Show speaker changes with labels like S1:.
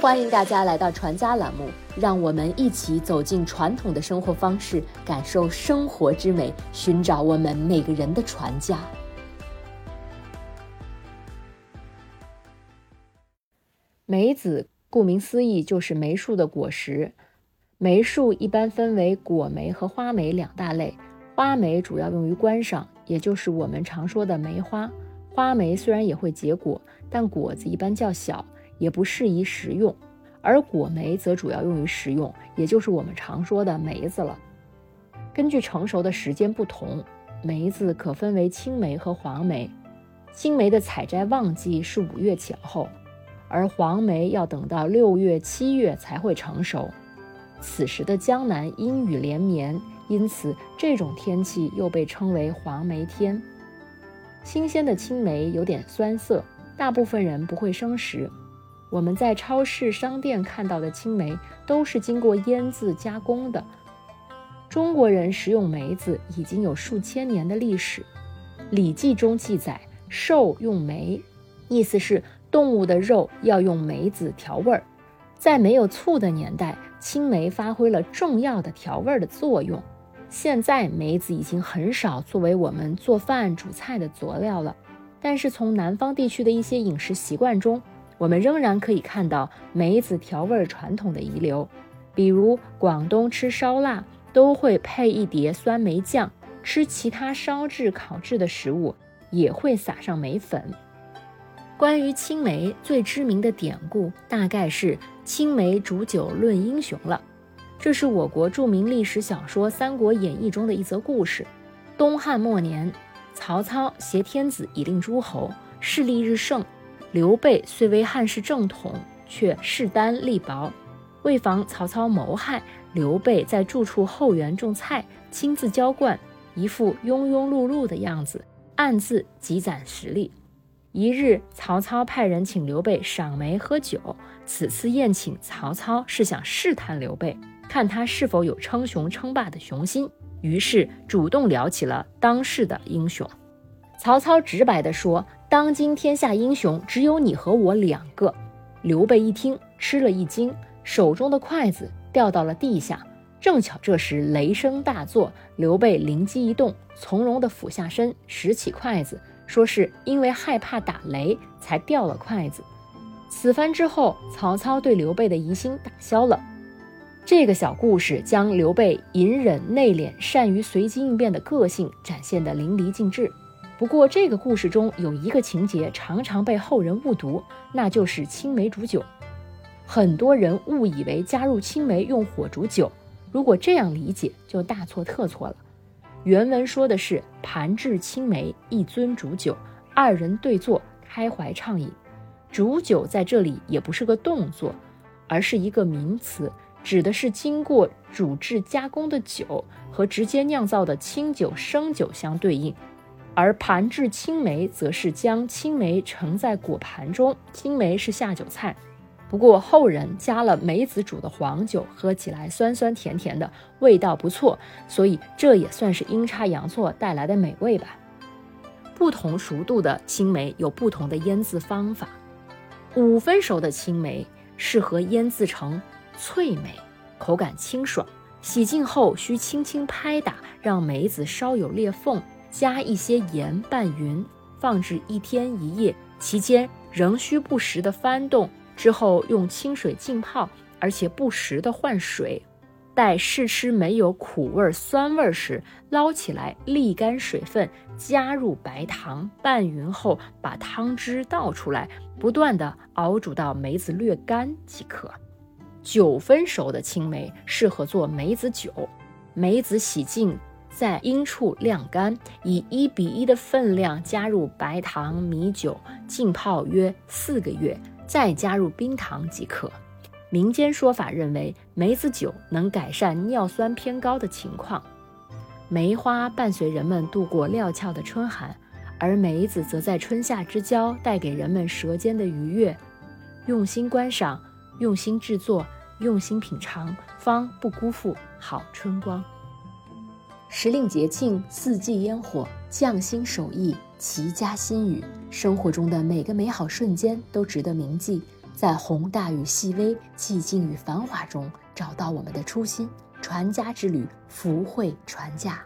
S1: 欢迎大家来到传家栏目，让我们一起走进传统的生活方式，感受生活之美，寻找我们每个人的传家。梅子，顾名思义就是梅树的果实。梅树一般分为果梅和花梅两大类。花梅主要用于观赏，也就是我们常说的梅花。花梅虽然也会结果，但果子一般较小。也不适宜食用，而果梅则主要用于食用，也就是我们常说的梅子了。根据成熟的时间不同，梅子可分为青梅和黄梅。青梅的采摘旺季是五月前后，而黄梅要等到六月、七月才会成熟。此时的江南阴雨连绵，因此这种天气又被称为黄梅天。新鲜的青梅有点酸涩，大部分人不会生食。我们在超市、商店看到的青梅都是经过腌制加工的。中国人食用梅子已经有数千年的历史，《礼记》中记载“兽用梅”，意思是动物的肉要用梅子调味儿。在没有醋的年代，青梅发挥了重要的调味儿的作用。现在梅子已经很少作为我们做饭煮菜的佐料了，但是从南方地区的一些饮食习惯中，我们仍然可以看到梅子调味传统的遗留，比如广东吃烧腊都会配一碟酸梅酱，吃其他烧制、烤制的食物也会撒上梅粉。关于青梅最知名的典故，大概是“青梅煮酒论英雄”了。这是我国著名历史小说《三国演义》中的一则故事。东汉末年，曹操挟天子以令诸侯，势力日盛。刘备虽为汉室正统，却势单力薄。为防曹操谋害，刘备在住处后园种菜，亲自浇灌，一副庸庸碌碌的样子，暗自积攒实力。一日，曹操派人请刘备赏梅喝酒。此次宴请曹操是想试探刘备，看他是否有称雄称霸的雄心，于是主动聊起了当世的英雄。曹操直白地说。当今天下英雄只有你和我两个。刘备一听，吃了一惊，手中的筷子掉到了地下。正巧这时雷声大作，刘备灵机一动，从容地俯下身拾起筷子，说是因为害怕打雷才掉了筷子。此番之后，曹操对刘备的疑心打消了。这个小故事将刘备隐忍内敛、善于随机应变的个性展现得淋漓尽致。不过，这个故事中有一个情节常常被后人误读，那就是青梅煮酒。很多人误以为加入青梅用火煮酒，如果这样理解，就大错特错了。原文说的是盘置青梅，一樽煮酒，二人对坐，开怀畅饮。煮酒在这里也不是个动作，而是一个名词，指的是经过煮制加工的酒和直接酿造的清酒、生酒相对应。而盘制青梅，则是将青梅盛在果盘中。青梅是下酒菜，不过后人加了梅子煮的黄酒，喝起来酸酸甜甜的，味道不错，所以这也算是阴差阳错带来的美味吧。不同熟度的青梅有不同的腌制方法，五分熟的青梅适合腌制成脆梅，口感清爽。洗净后需轻轻拍打，让梅子稍有裂缝。加一些盐拌匀，放置一天一夜，期间仍需不时的翻动。之后用清水浸泡，而且不时的换水。待试吃没有苦味酸味时，捞起来沥干水分，加入白糖拌匀后，把汤汁倒出来，不断的熬煮到梅子略干即可。九分熟的青梅适合做梅子酒，梅子洗净。在阴处晾干，以一比一的分量加入白糖、米酒，浸泡约四个月，再加入冰糖即可。民间说法认为，梅子酒能改善尿酸偏高的情况。梅花伴随人们度过料峭的春寒，而梅子则在春夏之交带给人们舌尖的愉悦。用心观赏，用心制作，用心品尝，方不辜负好春光。时令节庆，四季烟火，匠心手艺，齐家心语，生活中的每个美好瞬间都值得铭记。在宏大与细微、寂静与繁华中找到我们的初心。传家之旅，福慧传家。